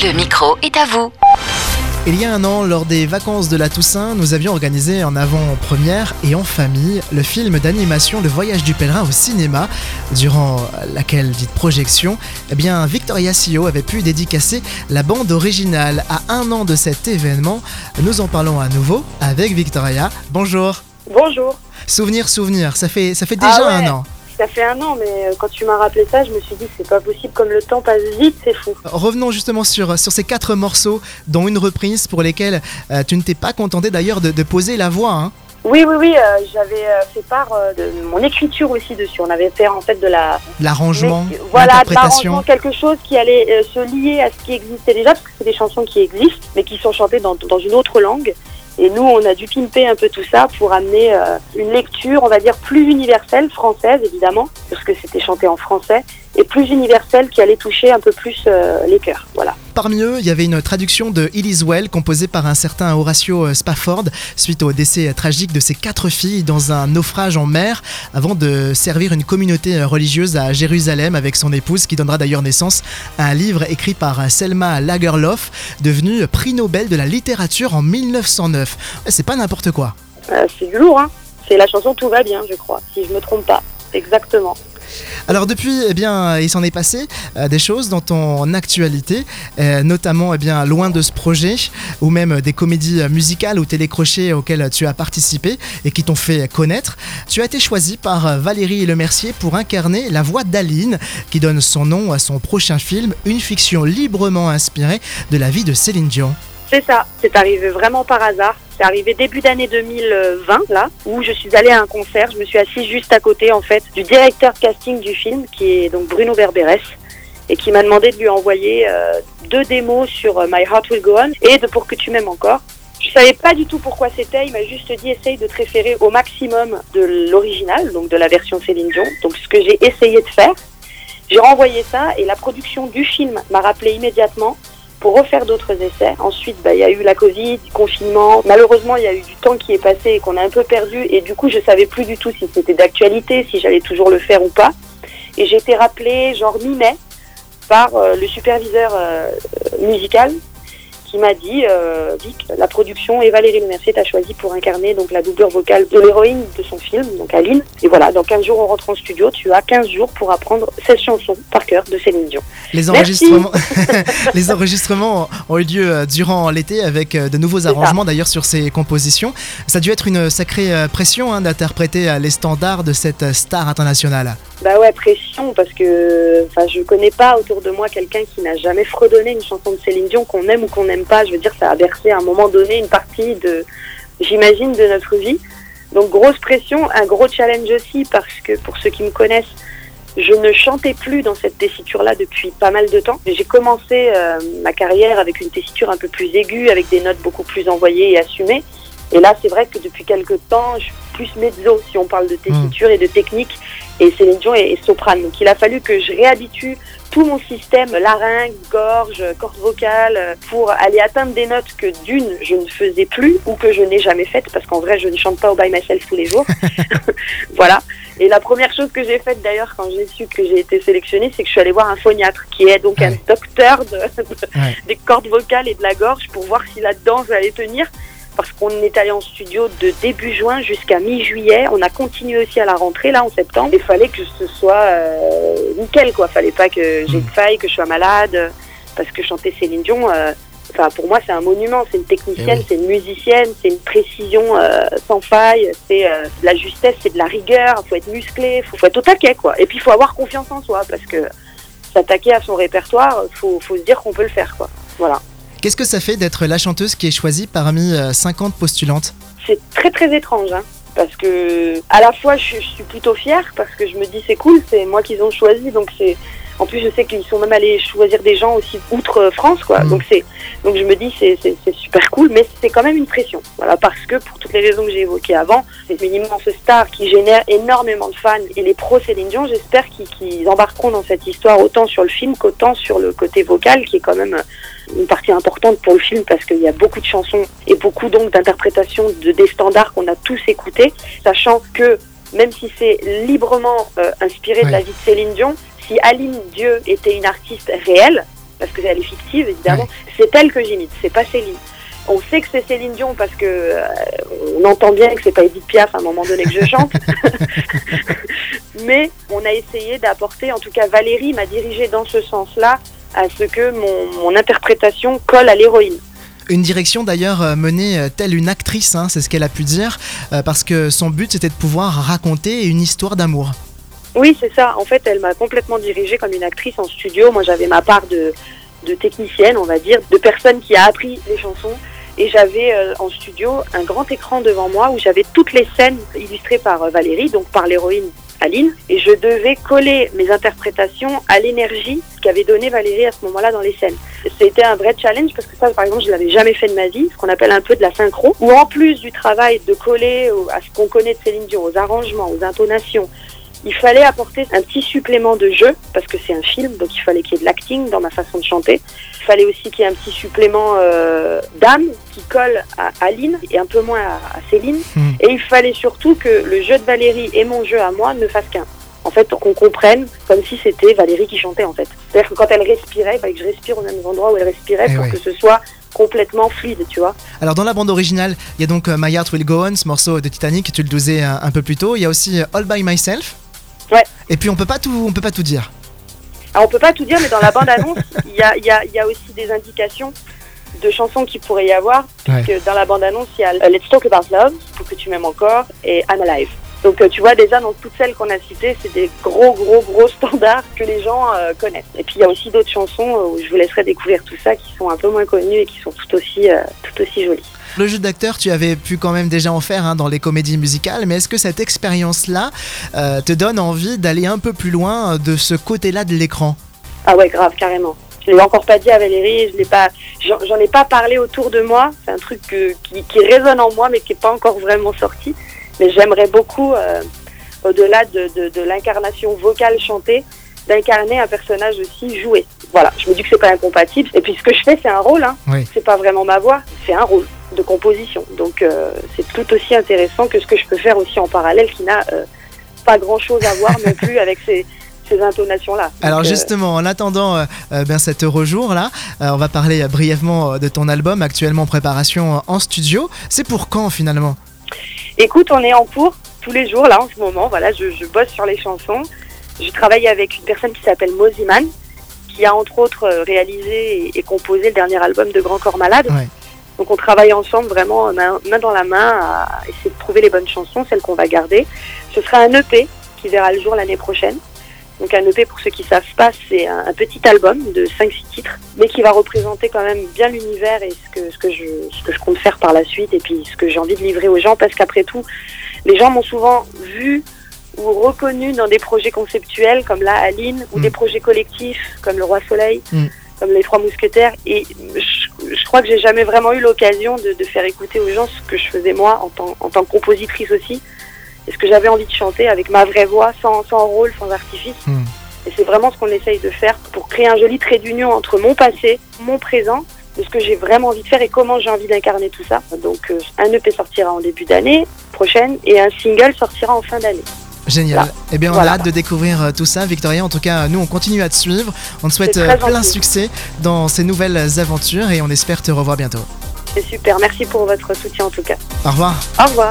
Le micro est à vous. Il y a un an, lors des vacances de la Toussaint, nous avions organisé en avant-première et en famille le film d'animation Le Voyage du pèlerin au cinéma, durant laquelle dite projection, eh bien Victoria Sio avait pu dédicacer la bande originale à un an de cet événement. Nous en parlons à nouveau avec Victoria. Bonjour. Bonjour. Souvenir, souvenir, ça fait, ça fait Ah déjà ouais. un an. Ça fait un an, mais euh, quand tu m'as rappelé ça, je me suis dit c'est pas possible, comme le temps passe vite, c'est fou. Revenons justement sur, sur ces quatre morceaux, dont une reprise pour lesquels euh, tu ne t'es pas contenté d'ailleurs de, de poser la voix. hein. Oui, oui, oui, euh, j'avais euh, fait part euh, de mon écriture aussi dessus. On avait fait en fait de la. L'arrangement, voilà, de l'interprétation. l'arrangement, quelque chose qui allait se lier à ce qui existait déjà, parce que c'est des chansons qui existent, mais qui sont chantées dans, dans une autre langue. Et nous, on a dû pimper un peu tout ça pour amener euh, une lecture, on va dire, plus universelle, française évidemment, parce que c'était chanté en français, et plus universelle qui allait toucher un peu plus euh, les cœurs. Voilà. Parmi eux, il y avait une traduction de It Is Well composée par un certain Horatio euh, Spafford suite au décès euh, tragique de ses quatre filles dans un naufrage en mer avant de servir une communauté religieuse à Jérusalem avec son épouse qui donnera d'ailleurs naissance à un livre écrit par Selma Lagerlof devenu prix Nobel de la littérature en 1909. Ouais, C'est pas n'importe quoi. Euh, c'est du lourd, hein. C'est la chanson Tout va bien, je crois, si je me trompe pas. Exactement. Alors depuis, eh bien, il s'en est passé euh, des choses dans ton actualité, euh, notamment eh bien, loin de ce projet, ou même des comédies euh, musicales ou télécrochets auxquelles tu as participé et qui t'ont fait connaître. Tu as été choisi par Valérie Lemercier pour incarner la voix d'Aline, qui donne son nom à son prochain film, une fiction librement inspirée de la vie de Céline Dion. C'est ça. C'est arrivé vraiment par hasard. C'est arrivé début d'année 2020, là, où je suis allée à un concert. Je me suis assise juste à côté, en fait, du directeur casting du film, qui est donc Bruno Berberes, et qui m'a demandé de lui envoyer euh, deux démos sur euh, My Heart Will Go On et de Pour que tu m'aimes encore. Je savais pas du tout pourquoi c'était. Il m'a juste dit essaye de te référer au maximum de l'original, donc de la version Céline Dion. Donc ce que j'ai essayé de faire. J'ai renvoyé ça et la production du film m'a rappelé immédiatement pour refaire d'autres essais. Ensuite, bah, il y a eu la Covid, confinement. Malheureusement, il y a eu du temps qui est passé et qu'on a un peu perdu. Et du coup, je savais plus du tout si c'était d'actualité, si j'allais toujours le faire ou pas. Et j'ai été rappelée genre mi-mai par euh, le superviseur euh, musical qui m'a dit euh, Vic, la production et Valérie Lemercier t'a choisi pour incarner donc la doublure vocale de l'héroïne de son film, donc Aline. Et voilà, dans 15 jours on rentre en studio, tu as 15 jours pour apprendre cette chanson par cœur de Céline Dion. Les enregistrements, les enregistrements ont eu lieu euh, durant l'été avec euh, de nouveaux arrangements d'ailleurs sur ces compositions. Ça a dû être une sacrée euh, pression hein, d'interpréter les standards de cette star internationale. Bah ouais, pression, parce que je connais pas autour de moi quelqu'un qui n'a jamais fredonné une chanson de Céline Dion, qu'on aime ou qu'on n'aime pas. Je veux dire, ça a bercé à un moment donné une partie de, j'imagine, de notre vie. Donc grosse pression, un gros challenge aussi, parce que pour ceux qui me connaissent, je ne chantais plus dans cette tessiture-là depuis pas mal de temps. J'ai commencé euh, ma carrière avec une tessiture un peu plus aiguë, avec des notes beaucoup plus envoyées et assumées. Et là, c'est vrai que depuis quelques temps, je suis plus mezzo, si on parle de tessiture et de technique. Et Céline Dion est, est soprane. Donc il a fallu que je réhabitue tout mon système, larynx, gorge, corde vocale, euh, pour aller atteindre des notes que d'une, je ne faisais plus ou que je n'ai jamais faites, parce qu'en vrai, je ne chante pas au by myself tous les jours. voilà. Et la première chose que j'ai faite d'ailleurs quand j'ai su que j'ai été sélectionnée, c'est que je suis allée voir un phoniatre, qui est donc un docteur de- de- Ouais. des cordes vocales et de la gorge, pour voir si là-dedans j'allais tenir. Parce qu'on est allé en studio de début juin jusqu'à mi-juillet. On a continué aussi à la rentrée, là, en septembre. Il fallait que ce soit euh, nickel, quoi. Fallait pas que j'ai de faille, que je sois malade. euh, Parce que chanter Céline Dion, euh, enfin, pour moi, c'est un monument. C'est une technicienne, Eh oui. c'est une musicienne, c'est une précision euh, sans faille. C'est de la justesse, c'est de la rigueur. faut être musclé, faut, faut être au taquet, quoi. Et puis, il faut avoir confiance en soi, parce que s'attaquer à son répertoire, faut, faut se dire qu'on peut le faire, quoi. Voilà. Qu'est-ce que ça fait d'être la chanteuse qui est choisie parmi euh, 50 postulantes? C'est très très étrange hein, parce que à la fois je, je suis plutôt fière parce que je me dis c'est cool c'est moi qu'ils ont choisi donc c'est en plus je sais qu'ils sont même allés choisir des gens aussi outre France quoi. Mm. donc c'est donc je me dis c'est super cool mais c'est quand même une pression. Voilà parce que pour toutes les raisons que j'ai évoquées avant c'est une immense star qui génère énormément de fans et les pros Céline Dion. J'espère qu'ils embarqueront dans cette histoire autant sur le film qu'autant sur le côté vocal qui est quand même une partie importante pour le film parce qu'il y a beaucoup de chansons et beaucoup donc d'interprétations de des standards qu'on a tous écoutés, sachant que même si c'est librement euh, inspiré de la vie de Céline Dion, si Aline Dieu était une artiste réelle, parce que elle est fictive évidemment. C'est elle que j'imite, c'est pas Céline. On sait que c'est Céline Dion parce que euh, on entend bien que c'est pas Edith Piaf à un moment donné que je chante. Mais on a essayé d'apporter, en tout cas Valérie m'a dirigé dans ce sens-là, à ce que mon, mon interprétation colle à l'héroïne. Une direction d'ailleurs euh, menée euh, telle une actrice, hein, c'est ce qu'elle a pu dire, euh, parce que son but c'était de pouvoir raconter une histoire d'amour. Oui, c'est ça. En fait, elle m'a complètement dirigée comme une actrice en studio. Moi, j'avais ma part de, technicienne, on va dire, de personne qui a appris les chansons. Et j'avais euh, en studio un grand écran devant moi où j'avais toutes les scènes illustrées par euh, Valérie, donc par l'héroïne Aline. Et je devais coller mes interprétations à l'énergie qu'avait donné Valérie à ce moment-là dans les scènes. C'était un vrai challenge parce que ça, par exemple, je l'avais jamais fait de ma vie, ce qu'on appelle un peu de la synchro, où en plus du travail de coller à ce qu'on connaît de Céline Dion, aux arrangements, aux intonations, il fallait apporter un petit supplément de jeu, parce que c'est un film, donc il fallait qu'il y ait de l'acting dans ma façon de chanter. Il fallait aussi qu'il y ait un petit supplément euh, d'âme qui colle à Aline et un peu moins à, à Céline. Hmm. Et il fallait surtout que le jeu de Valérie et mon jeu à moi ne fassent qu'un. En fait, qu'on comprenne comme si c'était Valérie qui chantait en fait. C'est-à-dire que quand elle respirait, fallait que je respire au même endroit où elle respirait Eh pour ouais. que ce soit complètement fluide, tu vois. Alors dans la bande originale, il y a donc euh, My Heart Will Go On, ce morceau de Titanic, tu le disais un, un peu plus tôt. Il y a aussi euh, All By Myself. Ouais. Et puis on peut pas tout, on peut pas tout dire. Alors on peut pas tout dire, mais dans la bande-annonce, il y a, y, a, il y a aussi des indications de chansons qu'il pourrait y avoir. Ouais. Dans la bande-annonce, il y a euh, Let's Talk About Love, pour que tu m'aimes encore, et I'm Alive. Donc euh, tu vois déjà dans toutes celles qu'on a citées, c'est des gros gros gros standards que les gens euh, connaissent. Et puis il y a aussi d'autres chansons où je vous laisserai découvrir tout ça, qui sont un peu moins connues et qui sont tout aussi euh, tout aussi jolies. Le jeu d'acteur, tu avais pu quand même déjà en faire hein, dans les comédies musicales, mais est-ce que cette expérience-là euh, te donne envie d'aller un peu plus loin euh, de ce côté-là de l'écran? Ah ouais, grave, carrément. Je l'ai encore pas dit à Valérie, je l'ai pas, j'en j'en ai pas parlé autour de moi. C'est un truc que- qui, qui résonne en moi, mais qui est pas encore vraiment sorti. Mais j'aimerais beaucoup, euh, au-delà de, de, de l'incarnation vocale chantée, d'incarner un personnage aussi joué. Voilà, je me dis que c'est pas incompatible. Et puis ce que je fais, c'est un rôle. Hein. Oui. C'est pas vraiment ma voix, c'est un rôle de composition. Donc euh, c'est tout aussi intéressant que ce que je peux faire aussi en parallèle, qui n'a euh, pas grand-chose à voir non plus avec ces, ces intonations-là. Alors Donc, euh, justement, en attendant euh, bien cet heureux jour là, on va parler brièvement de ton album actuellement en préparation en studio. C'est pour quand finalement? Écoute, on est en cours tous les jours là en ce moment. Voilà, je, je bosse sur les chansons. Je travaille avec une personne qui s'appelle Moziman, qui a entre autres réalisé et, et composé le dernier album de Grand Corps Malade. Ouais. Donc on travaille ensemble vraiment main, main dans la main à essayer de trouver les bonnes chansons, celles qu'on va garder. Ce sera un EP qui verra le jour l'année prochaine. Donc un EP, pour ceux qui savent pas, c'est un, un petit album de 5-6 titres, mais qui va représenter quand même bien l'univers et ce que, ce, que je, ce que je compte faire par la suite et puis ce que j'ai envie de livrer aux gens, parce qu'après tout, les gens m'ont souvent vu ou reconnu dans des projets conceptuels comme la Aline, ou Mm. des projets collectifs comme le Roi Soleil, Mm. comme les Trois Mousquetaires, et crois que j'ai jamais vraiment eu l'occasion de, de faire écouter aux gens ce que je faisais moi en tant, en tant que compositrice aussi, et ce que j'avais envie de chanter avec ma vraie voix, sans, sans rôle, sans artifice. Hmm. Et c'est vraiment ce qu'on essaye de faire pour créer un joli trait d'union entre mon passé, mon présent, de ce que j'ai vraiment envie de faire et comment j'ai envie d'incarner tout ça. Donc euh, un EP sortira en début d'année prochaine et un single sortira en fin d'année. Génial. Voilà. Eh bien, on Voilà. a hâte de découvrir euh, tout ça, Victoria. En tout cas, nous, on continue à te suivre. On te souhaite euh, plein gentil. succès dans ces nouvelles aventures et on espère te revoir bientôt. C'est super, merci pour votre soutien en tout cas. Au revoir. Au revoir.